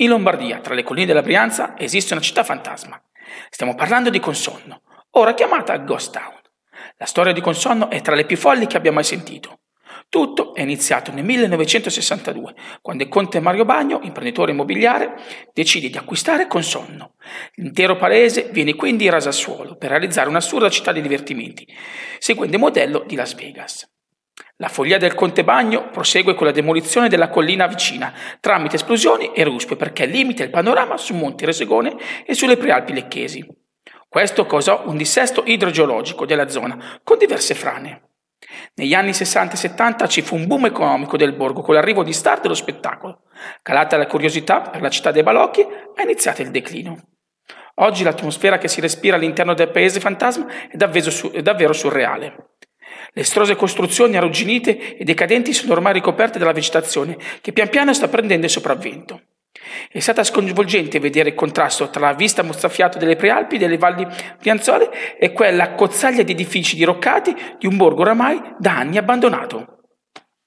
In Lombardia, tra le colline della Brianza, esiste una città fantasma. Stiamo parlando di Consonno, ora chiamata Ghost Town. La storia di Consonno è tra le più folli che abbia mai sentito. Tutto è iniziato nel 1962, quando il conte Mario Bagno, imprenditore immobiliare, decide di acquistare Consonno. L'intero paese viene quindi raso al suolo per realizzare un'assurda città di divertimenti, seguendo il modello di Las Vegas. La follia del Conte Bagno prosegue con la demolizione della collina vicina tramite esplosioni e ruspe perché limita il panorama su Monte Resegone e sulle prealpi lecchesi. Questo causò un dissesto idrogeologico della zona con diverse frane. Negli anni 60 e 70 ci fu un boom economico del borgo con l'arrivo di star dello spettacolo. Calata la curiosità per la città dei balocchi, è iniziato il declino. Oggi l'atmosfera che si respira all'interno del paese fantasma è davvero, è davvero surreale. Le estrose costruzioni arrugginite e decadenti sono ormai ricoperte dalla vegetazione che pian piano sta prendendo il sopravvento. È stata sconvolgente vedere il contrasto tra la vista mozzafiato delle prealpi delle valli brianzole e quella cozzaglia di edifici diroccati di un borgo oramai da anni abbandonato.